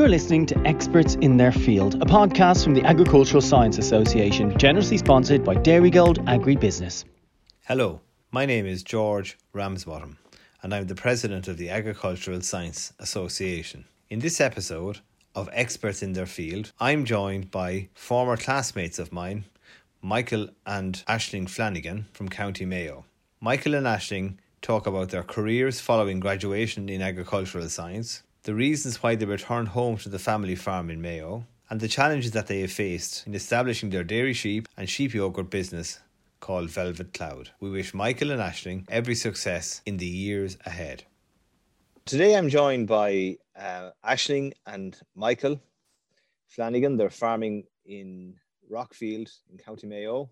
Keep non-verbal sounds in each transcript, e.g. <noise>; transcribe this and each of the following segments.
You're listening to Experts in Their Field, a podcast from the Agricultural Science Association, generously sponsored by Dairygold Agribusiness. Hello, my name is George Ramsbottom, and I'm the president of the Agricultural Science Association. In this episode of Experts in Their Field, I'm joined by former classmates of mine, Michael and Ashling Flanagan from County Mayo. Michael and Ashling talk about their careers following graduation in agricultural science, the reasons why they returned home to the family farm in Mayo, and the challenges that they have faced in establishing their dairy sheep and sheep yogurt business called Velvet Cloud. We wish Michael and Ashling every success in the years ahead. Today I'm joined by uh, Ashling and Michael Flanagan. They're farming in Rockfield in County Mayo,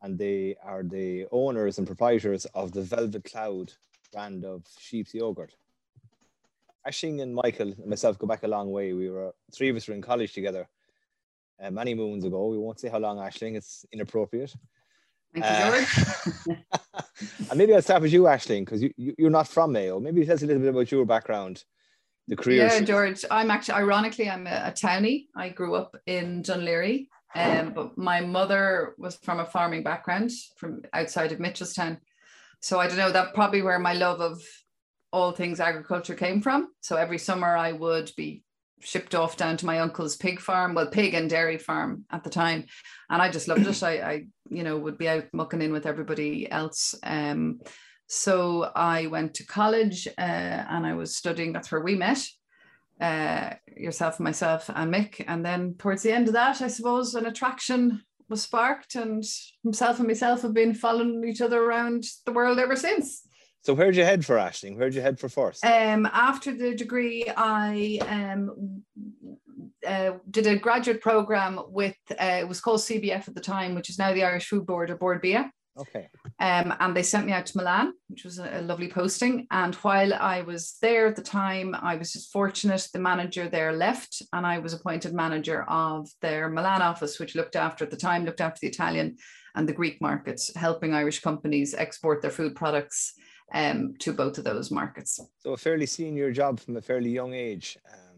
and they are the owners and proprietors of the Velvet Cloud brand of sheep's yogurt. Ashling and Michael and myself go back a long way. We were three of us were in college together uh, many moons ago. We won't say how long, Ashling. It's inappropriate. Thank you, George. Uh, <laughs> and maybe I'll start with you, Ashling, because you, you are not from Mayo. Maybe tell us a little bit about your background, the career. Yeah, George. I'm actually ironically I'm a, a townie. I grew up in Laoghaire, um, but my mother was from a farming background from outside of Mitchelstown. So I don't know. That probably where my love of all things agriculture came from. So every summer I would be shipped off down to my uncle's pig farm, well, pig and dairy farm at the time. And I just loved it. I, I you know, would be out mucking in with everybody else. Um, so I went to college uh, and I was studying, that's where we met, uh, yourself myself and Mick. And then towards the end of that, I suppose an attraction was sparked and himself and myself have been following each other around the world ever since. So where'd you head for Ashling? Where'd you head for first? Um, after the degree, I um, uh, did a graduate program with uh, it was called CBF at the time, which is now the Irish Food Board or Bord Bia. Okay. Um, and they sent me out to Milan, which was a, a, lovely posting. And while I was there at the time, I was just fortunate the manager there left, and I was appointed manager of their Milan office, which looked after at the time looked after the Italian and the Greek markets, helping Irish companies export their food products um, to both of those markets. So a fairly senior job from a fairly young age. Um,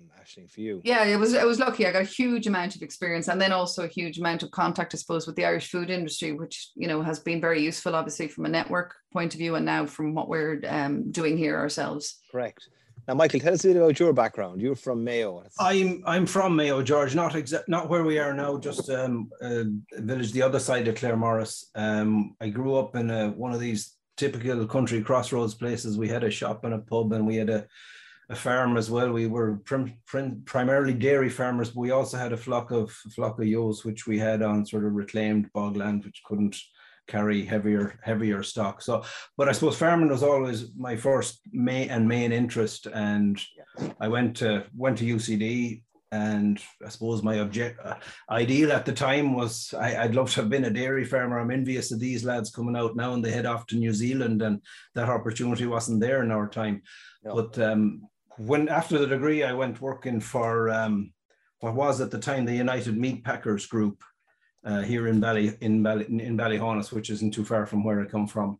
for you. Yeah, it was. I was lucky. I got a huge amount of experience, and then also a huge amount of contact, I suppose, with the Irish food industry, which you know has been very useful, obviously from a network point of view, and now from what we're um, doing here ourselves. Correct. Now, Michael, tell us a bit about your background. You're from Mayo. I'm I'm from Mayo, George. Not exact, not where we are now. Just um, a village the other side of Claremorris. Um, I grew up in a, one of these typical country crossroads places. We had a shop and a pub, and we had a, a farm as well. We were prim, prim, primarily dairy farmers, but we also had a flock of a flock of ewes, which we had on sort of reclaimed bogland, which couldn't carry heavier heavier stock. So, but I suppose farming was always my first main and main interest, and I went to went to UCD and I suppose my object uh, ideal at the time was I, would love to have been a dairy farmer. I'm envious of these lads coming out now and they head off to New Zealand, and that opportunity wasn't there in our time. No. But um, when after the degree, I went working for um, what was at the time the United Meat Packers Group uh, here in Bally in Bally in Ballyhaunis, which isn't too far from where I come from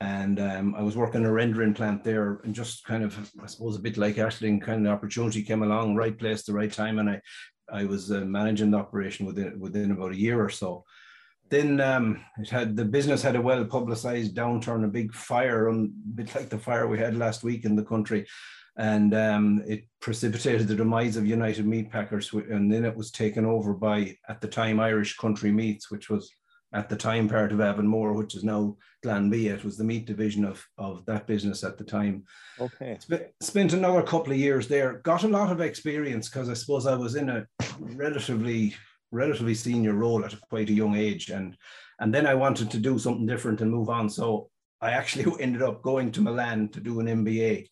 and um, I was working a rendering plant there, and just kind of, I suppose, a bit like Ashling, kind of opportunity came along, right place, the right time, and I, I was uh, managing the operation within within about a year or so. Then um, it had the business had a well publicized downturn, a big fire, a bit like the fire we had last week in the country, and um, it precipitated the demise of United Meat Packers, and then it was taken over by at the time Irish Country Meats, which was at the time part of Avonmore, which is now Glanbia. It was the meat division of, of that business at the time. Okay. Sp- spent another couple of years there. Got a lot of experience because I suppose I was in a relatively relatively senior role at quite a young age, and and then I wanted to do something different and move on. So I actually <laughs> ended up going to Milan to do an MBA,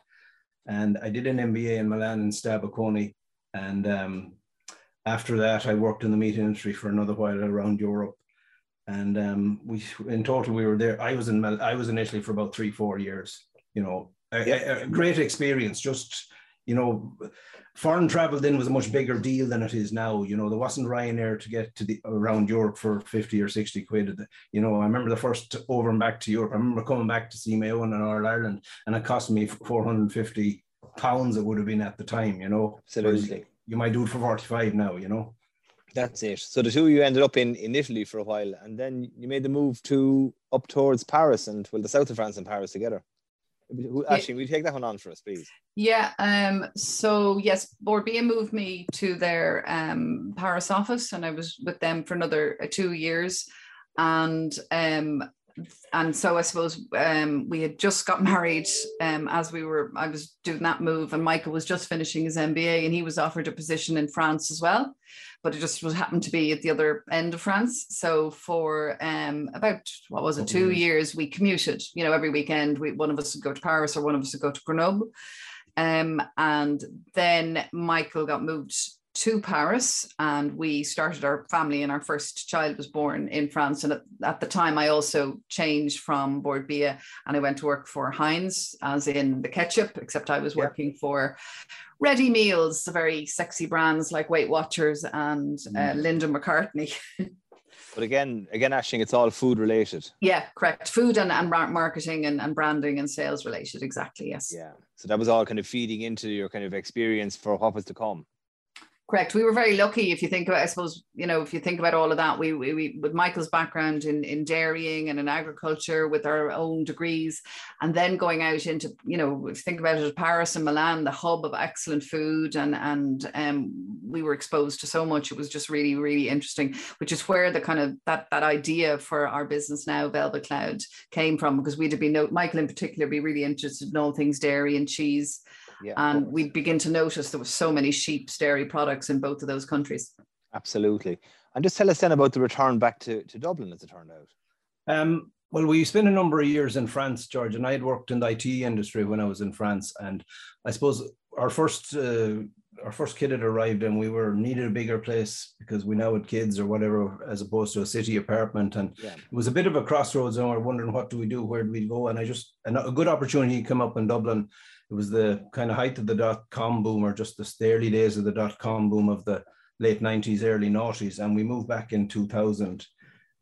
and I did an MBA in Milan in SDA Bocconi, and um, after that I worked in the meat industry for another while around Europe and um, we in total we were there. I was in I was in Italy for about three four years. You know, a, a great experience. Just you know, foreign travel then was a much bigger deal than it is now. You know, there wasn't Ryanair to get to the around Europe for fifty or sixty quid. You know, I remember the first over and back to Europe. I remember coming back to see Mayo and All Ireland, and it cost me four hundred and fifty pounds. It would have been at the time. You know, absolutely you might do it for 45 now, you know. That's it. So the two of you ended up in, in Italy for a while, and then you made the move to up towards Paris and well, the south of France and Paris together. Actually, will you take that one on for us, please? Yeah. Um. So yes, Bord Bia moved me to their um Paris office, and I was with them for another uh, two years, and um and so I suppose um, we had just got <laughs> married um, as we were. I was doing that move, and Michael was just finishing his MBA, and he was offered a position in France as well, but it just was happened to be at the other end of France. So for um, about what was it, two years, we commuted. You know, every weekend, we one of us would go to Paris or one of us would go to Grenoble. Um, and then Michael got moved to Paris and we started our family and our first child was born in France. And at, at the time I also changed from Bord Bia and I went to work for Heinz as in the ketchup, except I was yeah. working for ready meals, the very sexy brands like Weight Watchers and uh, mm. Linda McCartney. <laughs> But again, again, Ashling, it's all food related. Yeah, correct. Food and, and marketing and, and branding and sales related. Exactly. Yes. Yeah. So that was all kind of feeding into your kind of experience for what was to come. Correct. We were very lucky if you think about, I suppose, you know, if you think about all of that, we, we, we with Michael's background in, in dairying and in agriculture with our own degrees, and then going out into, you know, if you think about it, Paris and Milan, the hub of excellent food, and and um, we were exposed to so much. It was just really, really interesting, which is where the kind of that that idea for our business now, Velvet Cloud, came from, because we'd have been, Michael in particular, be really interested in all things dairy and cheese yeah, and we begin to notice there were so many sheep dairy products in both of those countries. Absolutely. And just tell us then about the return back to, to Dublin as it turned out. Um, well, we spent a number of years in France, George, and I had worked in the IT industry when I was in France. And I suppose our first uh, our first kid had arrived and we were needed a bigger place because we now had kids or whatever, as opposed to a city apartment. And yeah. it was a bit of a crossroads and we we're wondering what do we do, where do we go? And I just a good opportunity came up in Dublin it was the kind of height of the dot com boom or just the early days of the dot com boom of the late 90s, early noughties. And we moved back in 2000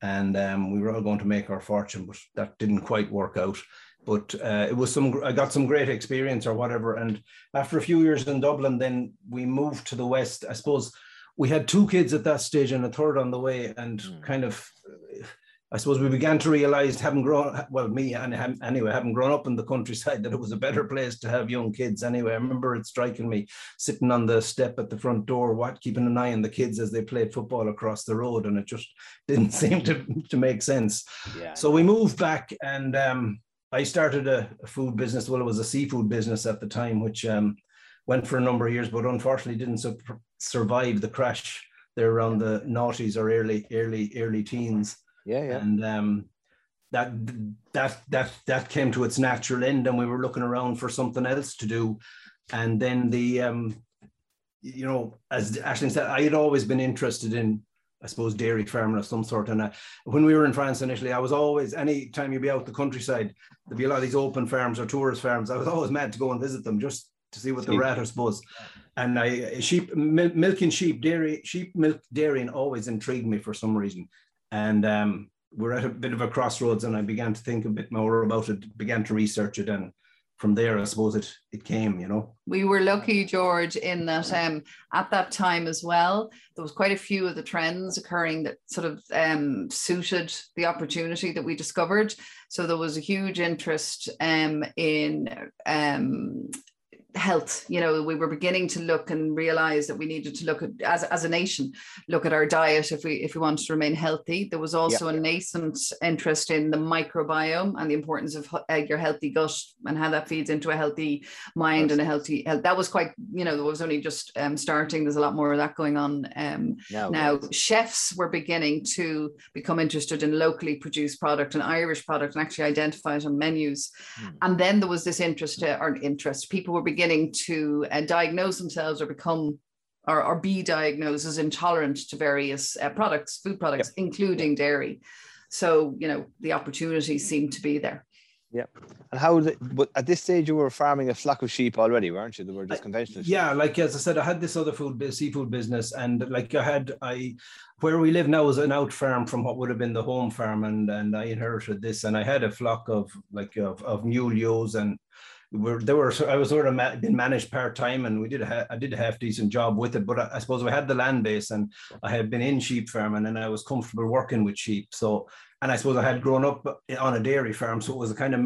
and um, we were all going to make our fortune, but that didn't quite work out. But uh, it was some, I got some great experience or whatever. And after a few years in Dublin, then we moved to the West. I suppose we had two kids at that stage and a third on the way and mm. kind of I suppose we began to realize, having grown, well, me and anyway, having grown up in the countryside, that it was a better place to have young kids. Anyway, I remember it striking me sitting on the step at the front door, what, keeping an eye on the kids as they played football across the road, and it just didn't <laughs> seem to, to make sense. Yeah. So we moved back, and um, I started a, a, food business. Well, it was a seafood business at the time, which um, went for a number of years, but unfortunately didn't su- survive the crash there around the noughties or early, early, early teens. Yeah, yeah. And um, that that that that came to its natural end, and we were looking around for something else to do. And then the um, you know, as Ashling said, I had always been interested in I suppose dairy farming of some sort. And uh, when we were in France initially, I was always any time you'd be out the countryside, there'd be a lot of these open farms or tourist farms. I was always mad to go and visit them just to see what the rat, I suppose. And I sheep milking sheep dairy sheep milk dairying always intrigued me for some reason. And um, we're at a bit of a crossroads, and I began to think a bit more about it, began to research it, and from there, I suppose it it came. You know, we were lucky, George, in that um, at that time as well, there was quite a few of the trends occurring that sort of um, suited the opportunity that we discovered. So there was a huge interest um, in um, health. You know we were beginning to look and realize that we needed to look at as, as a nation look at our diet if we if we wanted to remain healthy. There was also a nascent interest in the microbiome and the importance of uh, your healthy gut and how that feeds into a healthy mind and a healthy health that was quite you know there was only just um, starting. There's a lot more of that going on um, now, now chefs were beginning to become interested in locally produced product and irish product and actually identify it on menus. Hmm. and then there was this interest uh, or interest. People were beginning beginning to uh, diagnose themselves or become or, or be diagnosed as intolerant to various uh, products, food products, yep. including dairy. So, you know, the opportunities seem to be there. Yeah. And how, the, but at this stage, you were farming a flock of sheep already, weren't you? They were just conventional. yeah. Like, as I said, I had this other food, seafood business. And like I had, I, where we live now is an out farm from what would have been the home farm. And, and I inherited this and I had a flock of like, of, of mule ewes and we were there were I was sort of ma- been managed part time, and we did a I did a half decent job with it. But I, I, suppose we had the land base, and I had been in sheep farming, and I was comfortable working with sheep. So, and I suppose I had grown up on a dairy farm, so it was a kind of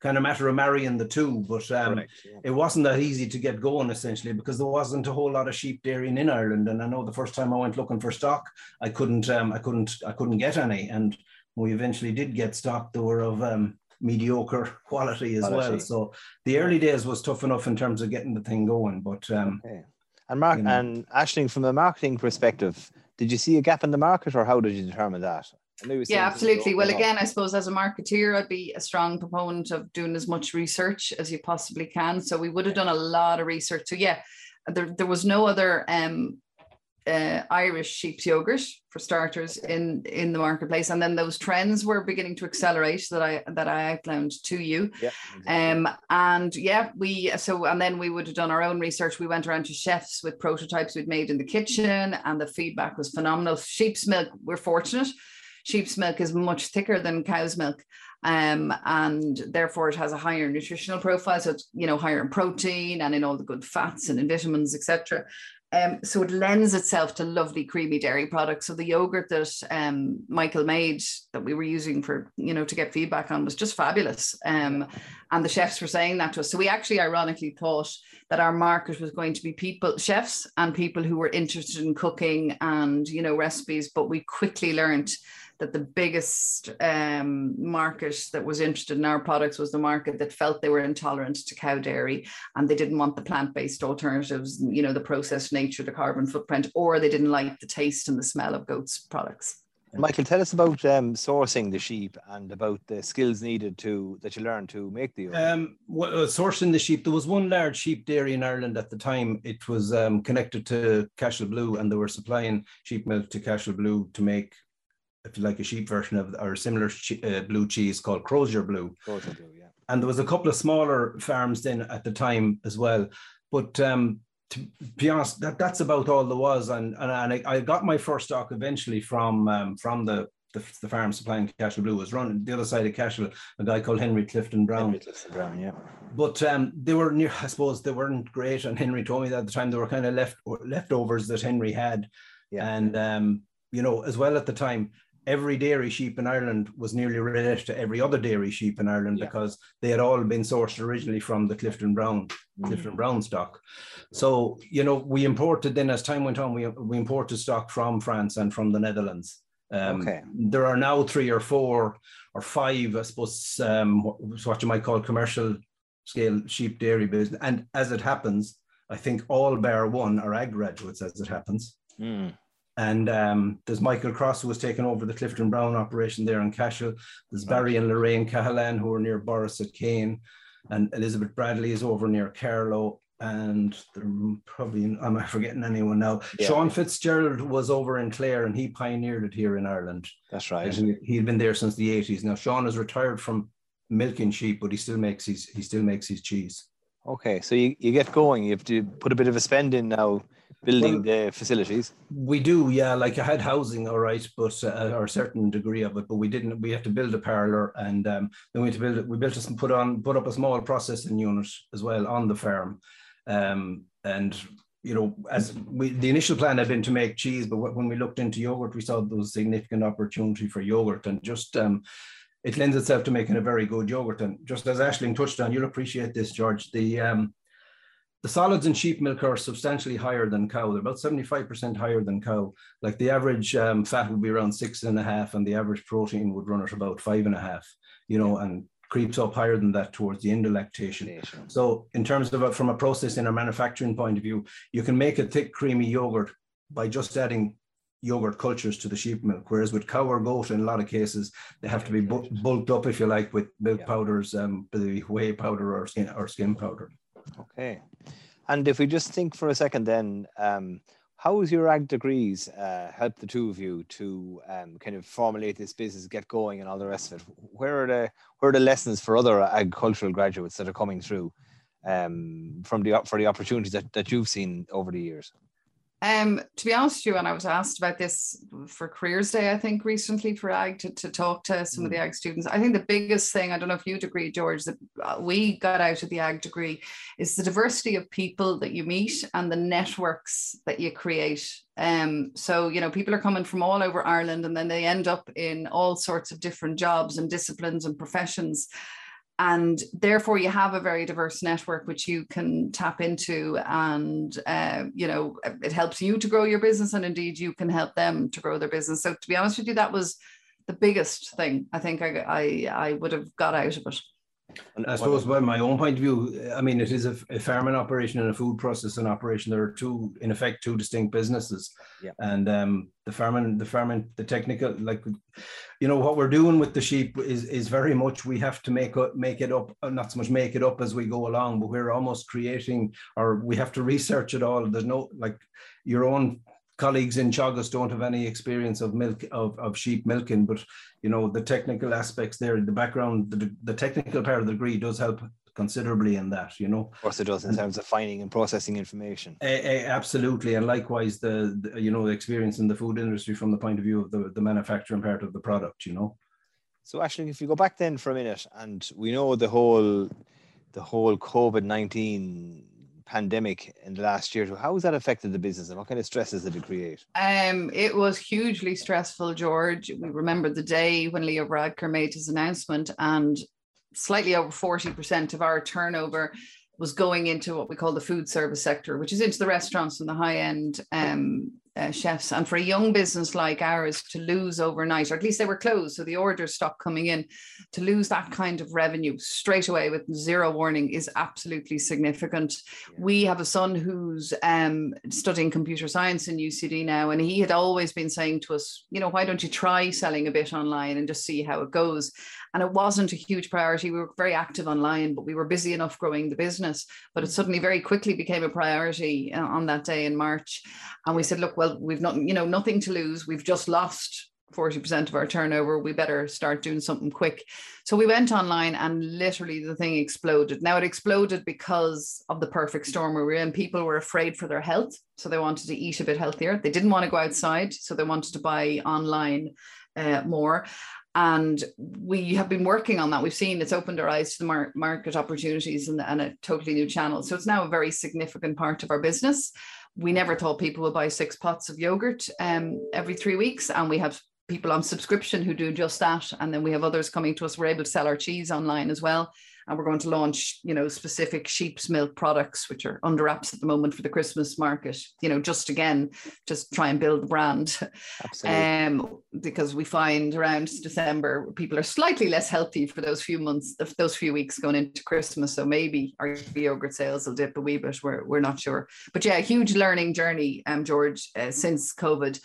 kind of matter of marrying the two. But um, yeah. it wasn't that easy to get going essentially because there wasn't a whole lot of sheep dairying in Ireland. And I know the first time I went looking for stock, I couldn't um, I couldn't I couldn't get any. And we eventually did get stock. They were of um, mediocre <laughs> quality as quality. well. So the early days was tough enough in terms of getting the thing going. But um, okay. and Mark you know, and Ashling, from a marketing perspective, did you see a gap in the market, or how did you determine that? Yeah, absolutely. Well, again, I suppose as a marketeer, I'd be a strong proponent of doing as much research as you possibly can. So we would have done a lot of research. So yeah, there, there was no other um, uh, Irish sheep's yogurt for starters in in the marketplace, and then those trends were beginning to accelerate that I that I outlined to you. Yeah, exactly. Um, and yeah, we so and then we would have done our own research. We went around to chefs with prototypes we'd made in the kitchen, and the feedback was phenomenal. Sheep's milk, we're fortunate. Sheep's milk is much thicker than cow's milk. Um, and therefore it has a higher nutritional profile. So it's you know higher in protein and in all the good fats and in vitamins, etc. Um, so it lends itself to lovely creamy dairy products. So the yogurt that um, Michael made that we were using for, you know, to get feedback on was just fabulous. Um, and the chefs were saying that to us. So we actually ironically thought that our market was going to be people, chefs and people who were interested in cooking and, you know, recipes. But we quickly learned that the biggest um, market that was interested in our products was the market that felt they were intolerant to cow dairy and they didn't want the plant-based alternatives, you know, the processed nature, the carbon footprint, or they didn't like the taste and the smell of goats products. Michael, tell us about um, sourcing the sheep and about the skills needed to that you learned to make the. Um, well, uh, sourcing the sheep, there was one large sheep dairy in Ireland at the time. It was um, connected to Cashel Blue, and they were supplying sheep milk to Cashel Blue to make if you like a sheep version of or a similar uh, blue cheese called Crozier Blue. Crozier Blue, yeah. And there was a couple of smaller farms then at the time as well. But um, to be honest, that, that's about all there was. And and, and I, I got my first stock eventually from um, from the, the, the farm supplying Cashel Blue was running the other side of Cashel, a guy called Henry Clifton Brown. Henry Clifton Brown, yeah. But um, they were near. I suppose they weren't great. And Henry told me that at the time they were kind of left leftovers that Henry had. Yeah. And um, you know, as well at the time, every dairy sheep in Ireland was nearly related to every other dairy sheep in Ireland yeah. because they had all been sourced originally from the Clifton Brown, mm. Clifton Brown stock. So, you know, we imported then as time went on, we, we imported stock from France and from the Netherlands. Um, okay. There are now three or four or five, I suppose, um, what you might call commercial scale sheep dairy business. And as it happens, I think all bar one are ag graduates as it happens. Mm. And um, there's Michael Cross, who was taking over the Clifton Brown operation there in Cashel. There's Barry and Lorraine Cahalan, who are near Borrisokane. And Elizabeth Bradley is over near Carlow. And probably, am I forgetting anyone now? Yeah. Sean Fitzgerald was over in Clare and he pioneered it here in Ireland. That's right. He, he'd been there since the 80s. Now, Sean is retired from milking sheep, but he still makes his, he still makes his cheese. Okay, so you, you get going. You have to put a bit of a spend in now building well, the facilities? We do, yeah. Like I had housing, all right, but uh, or a certain degree of it, but we didn't. We have to build a parlor, and um, then we had to build it. We built us and put on put up a small processing unit as well on the farm, um, and you know, as we the initial plan had been to make cheese, but when we looked into yogurt, we saw there was significant opportunity for yogurt, and just um, it lends itself to making a very good yogurt. And just as Ashling touched on, you'll appreciate this, George. The um, the solids in sheep milk are substantially higher than cow. They're about 75% higher than cow. Like the average um, fat would be around six and a half, and the average protein would run at about five and a half, you know, and creeps up higher than that towards the end of lactation. So, in terms of a, from a processing or manufacturing point of view, you can make a thick, creamy yogurt by just adding yogurt cultures to the sheep milk. Whereas with cow or goat, in a lot of cases, they have to be bu- bulked up, if you like, with milk yeah. powders, um, the whey powder or skin or skim powder. Okay. And if we just think for a second, then, um, how has your ag degrees uh, helped the two of you to um, kind of formulate this business, get going, and all the rest of it? Where are the where are the lessons for other agricultural graduates that are coming through um, from the for the opportunities that, that you've seen over the years? Um, to be honest with you, and I was asked about this for Careers Day, I think recently for AG to, to talk to some mm. of the mm. AG students. I think the biggest thing, I don't know if you'd agree, George, that uh, we got out of the AG degree is the diversity of people that you meet and the networks that you create. Um, so, you know, people are coming from all over Ireland and then they end up in all sorts of different jobs and disciplines and professions and therefore you have a very diverse network which you can tap into and uh, you know it helps you to grow your business and indeed you can help them to grow their business. So to be honest with you that was the biggest thing i think i i, I would have got out of it and I suppose, by my own point of view, I mean, it is a, a farming operation and a food processing operation. There are two, in effect, two distinct businesses. Yeah. And um, the farming, the farming, the technical, like, you know, what we're doing with the sheep is is very much we have to make up, make it up, uh, not so much make it up as we go along, but we're almost creating, or we have to research it all. There's no like your own colleagues in Teagasc don't have any experience of milk of, of sheep milking, but you know the technical aspects there, the background, the, the technical part of the degree does help considerably in that, you know. Of course, it does in terms of finding and processing information. A, a, absolutely, and likewise the, the, you know experience in the food industry from the point of view of the the manufacturing part of the product, you know. So actually, if you go back then for a minute, and we know the whole the whole COVID nineteen pandemic in the last year. How has that affected the business and what kind of stresses did it create? Um, it was hugely stressful, George. We remember the day when Leo Varadkar made his announcement and slightly over 40% of our turnover was going into what we call the food service sector, which is into the restaurants and the high end um, uh, chefs. And for a young business like ours to lose overnight, or at least they were closed, so the orders stopped coming in, to lose that kind of revenue straight away with zero warning is absolutely significant. Yeah. We have a son who's um, studying computer science in UCD now, and he had always been saying to us, you know, why don't you try selling a bit online and just see how it goes? And it wasn't a huge priority. We were very active online, but we were busy enough growing the business. But it suddenly very quickly became a priority uh, on that day in March. And we said, look, well, we've not, you know, nothing to lose. We've just lost 40% of our turnover. We better start doing something quick. So we went online and literally the thing exploded. Now it exploded because of the perfect storm we were in. People were afraid for their health. So they wanted to eat a bit healthier. They didn't want to go outside. So they wanted to buy online uh, more and we have been working on that. We've seen it's opened our eyes to the mar- market opportunities and, and, a totally new channel. So it's now a very significant part of our business. We never thought people would buy six pots of yogurt um, every three weeks, and we have people on subscription who do just that. And then we have others coming to us. We're able to sell our cheese online as well and we're going to launch you know specific sheep's milk products which are under wraps at the moment for the christmas market you know just again just try and build the brand. Absolutely. um because we find around december people are slightly less healthy for those few months those few weeks going into christmas. So maybe our yogurt sales will dip a wee bit. We're, we're not sure. But yeah huge learning journey um george uh, since covid.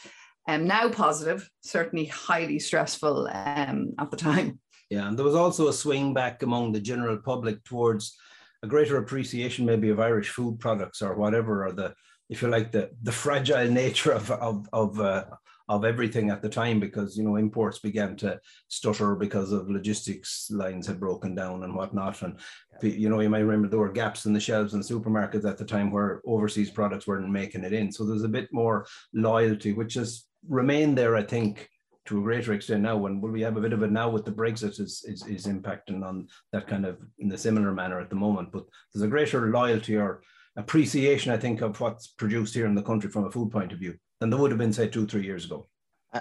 Um, now positive, certainly highly stressful um, at the time. Yeah, and there was also a swing back among the general public towards a greater appreciation maybe of Irish food products or whatever, or the, if you like, the the fragile <laughs> nature of of of uh, of everything at the time because you know imports began to stutter because of logistics lines had broken down and whatnot. And you know you might remember there were gaps in the shelves in supermarkets at the time where overseas products weren't making it in. So there's a bit more loyalty which has remained there i think to a greater extent now when will we have a bit of it now with the brexit is, is is impacting on that kind of in a similar manner at the moment. But there's a greater loyalty or appreciation i think of what's produced here in the country from a food point of view than there would have been say two three years ago.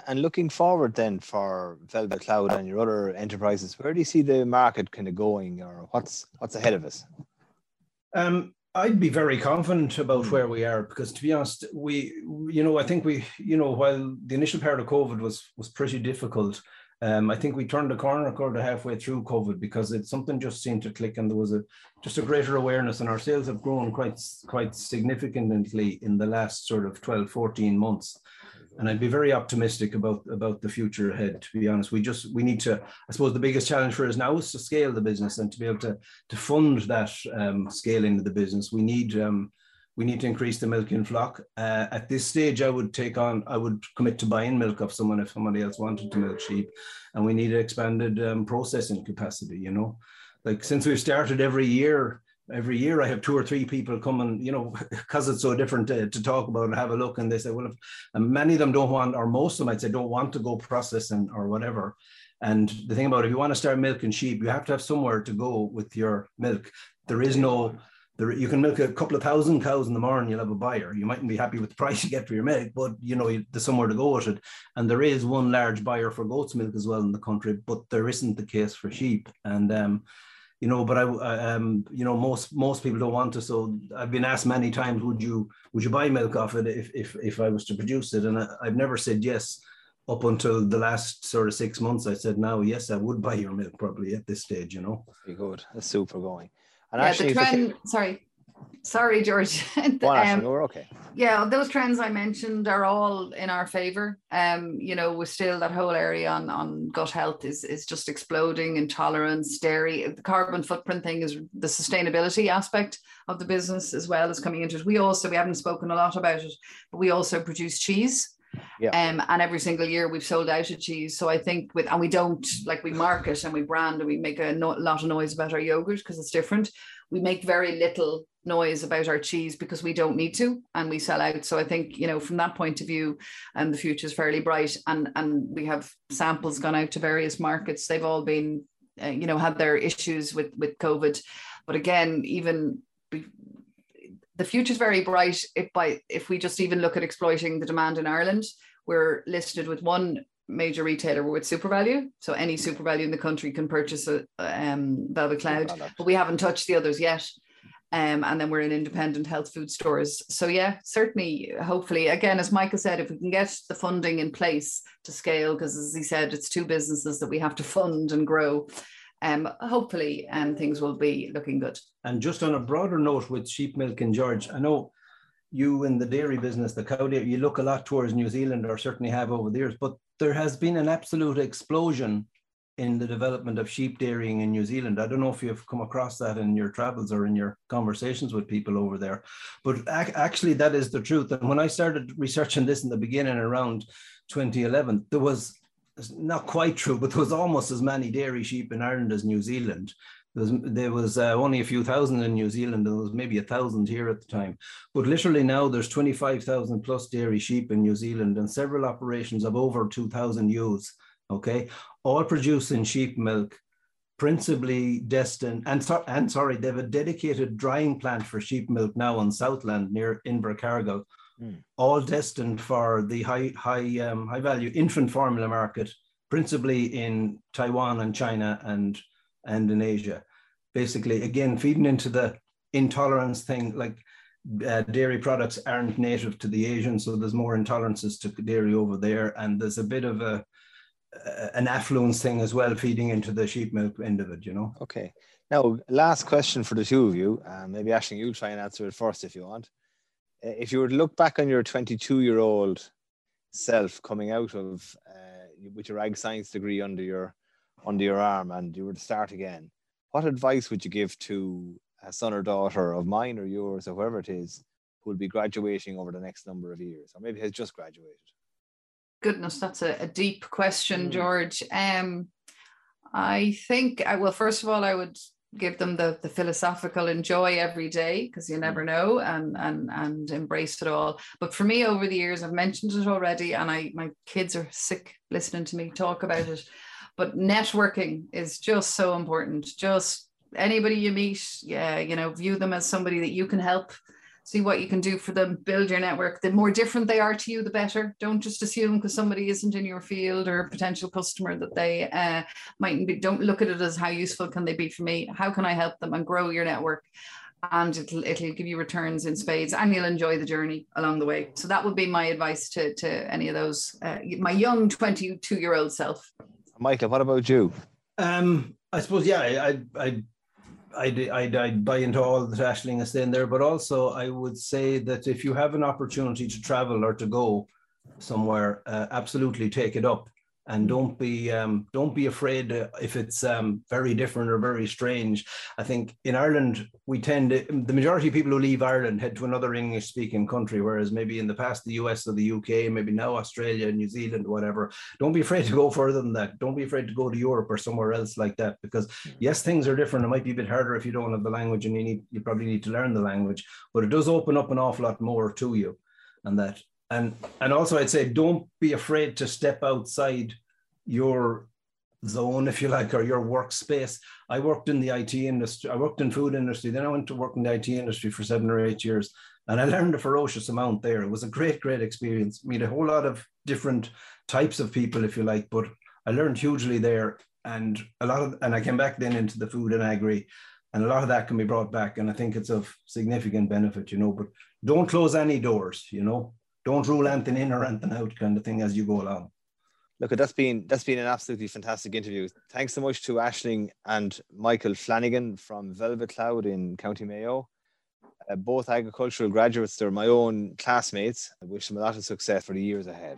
And looking forward then for velvet cloud and your other enterprises where do you see the market kind of going or what's what's ahead of us? Um, I'd be very confident about hmm. where we are because, to be honest, we, you know, I think we, you know, while the initial part of COVID was was pretty difficult, um, I think we turned the corner quarter of halfway through COVID because it something just seemed to click and there was a just a greater awareness and our sales have grown quite quite significantly in the last sort of 12, 14 months and I'd be very optimistic about about the future ahead. To be honest, we just we need to. I suppose the biggest challenge for us now is to scale the business and to be able to to fund that um, scaling of the business. We need um, we need to increase the milk in flock. Uh, at this stage, I would take on. I would commit to buying milk off someone if somebody else wanted to milk sheep, and we need an expanded um, processing capacity. You know, like since we've started every year every year I have two or three people come and, you know, <laughs> because it's so different to, to, talk about and have a look. And they say, well, if, and many of them don't want, or most of them I'd say don't want to go processing or whatever. And the thing about it, if you want to start milking sheep, you have to have somewhere to go with your milk. There is no, there, you can milk a couple of thousand cows in the morning, you'll have a buyer. You mightn't be happy with the <laughs> price you get for your milk, but you know, there's somewhere to go with it. And there is one large buyer for goat's milk as well in the country, but there isn't the case for sheep. And um, you know, but I, um, you know, most most people don't want to. So I've been asked many times, would you would you buy milk off it if if if I was to produce it? And I, I've never said yes up until the last sort of six months. I said now, yes, I would buy your milk probably at this stage. You know, very good. That's super going. And yeah, actually, the trend. Sorry, sorry, George. <laughs> the, um, we're okay. Yeah, those trends I mentioned are all in our favor. Um, you know, we're still that whole area on on gut health is is just exploding. Intolerance, dairy, the carbon footprint thing is the sustainability aspect of the business as well as coming into it. We also we haven't spoken a lot about it, but we also produce cheese. Yeah. Um, and every single year we've sold out of cheese. So I think with, and we don't like we market and we brand and we make a no, lot of noise about our yogurt because it's different. We make very little noise about our cheese because we don't need to and we sell out. So I think, you know, from that point of view, um, the future is fairly bright and, and we have samples gone out to various markets. They've all been, uh, you know, had their issues with, with COVID. But again, even the future is very bright if by if we just even look at exploiting the demand in Ireland. We're listed with one major retailer with SuperValu So any SuperValu in the country can purchase a um, Velvet Cloud, but we haven't touched the others yet. Um, and then we're in independent health food stores. So yeah, certainly, hopefully, again, as Michael said, if we can get the funding in place to scale, because as he said, it's two businesses that we have to fund and grow um, hopefully um, things will be looking good. And just on a broader note with sheep milk and George, I know you in the dairy business, the cow dairy, you look a lot towards New Zealand or certainly have over the years, but there has been an absolute explosion in the development of sheep dairying in New Zealand. I don't know if you've come across that in your travels or in your conversations with people over there, but ac- actually that is the truth. And when I started researching this in the beginning around 2011, there was not quite true, but there was almost as many dairy sheep in Ireland as New Zealand. There was, there was uh, only a few thousand in New Zealand, there was maybe a thousand here at the time. But literally now there's 25,000 plus dairy sheep in New Zealand and several operations of over 2,000 ewes, okay? All producing sheep milk, principally destined, and, and sorry, they have a dedicated drying plant for sheep milk now on Southland near Invercargill, mm. all destined for the high high um, high value infant formula market, principally in Taiwan and China and and in Asia. Basically, again, feeding into the intolerance thing, like uh, dairy products aren't native to the Asians, so there's more intolerances to dairy over there, and there's a bit of a an affluence thing as well, feeding into the sheep milk end of it, you know. Okay. Now, last question for the two of you. Uh, maybe Ashling, you'll try and answer it first if you want. Uh, if you were to look back on your 22 year old self coming out of uh, with your ag science degree under your under your arm and you were to start again what advice would you give to a son or daughter of mine or yours or whoever it is who will be graduating over the next number of years or maybe has just graduated goodness that's a, a deep question mm. george um i think I, well first of all i would give them the, the philosophical enjoy every day because you never mm. know and and and embrace it all but for me over the years i've mentioned it already and i my kids are sick listening to me talk about it but networking is just so important just anybody you meet yeah you know view them as somebody that you can help see what you can do for them, build your network. The more different they are to you, the better. Don't just assume because somebody isn't in your field or a potential customer that they uh, mightn't be. Don't look at it as how useful can they be for me? How can I help them and grow your network? And it'll, it'll give you returns in spades and you'll enjoy the journey along the way. So that would be my advice to, to any of those, uh, my young 22 year old self. Michael, what about you? Um, I suppose, yeah, I, I I'd, I'd, I'd, buy into all that Ashling is saying there, but also I would say that if you have an opportunity to travel or to go somewhere, uh, absolutely take it up. And Mm. don't be um, don't be afraid uh, if it's um, very different or very strange. I think in Ireland we tend to, the majority of people who leave Ireland head to another English speaking country, whereas maybe in the past the US or the UK, maybe now Australia, New Zealand, whatever. Don't be afraid to go further than that. Don't be afraid to go to Europe or somewhere else like that because yes, things are different. It might be a bit harder if you don't have the language and you need you probably need to learn the language, but it does open up an awful lot more to you, and that and and also I'd say don't be afraid to step outside your zone, if you like, or your workspace. I worked in the IT industry. I worked in food industry. Then I went to work in the IT industry for seven or eight years, and I learned a ferocious amount there. It was a great, great experience. Meet a whole lot of different types of people, if you like, but I learned hugely there, and a lot of, and I came back then into the food and agri, and a lot of that can be brought back, and I think it's of significant benefit, you know. But don't close any doors, you know. Don't rule anything in or anything out, kind of thing, as you go along. Look, that's been that's been an absolutely fantastic interview. Thanks so much to Ashling and Michael Flanagan from Velvet Cloud in County Mayo. Uh, both agricultural graduates, they're my own classmates. I wish them a lot of success for the years ahead.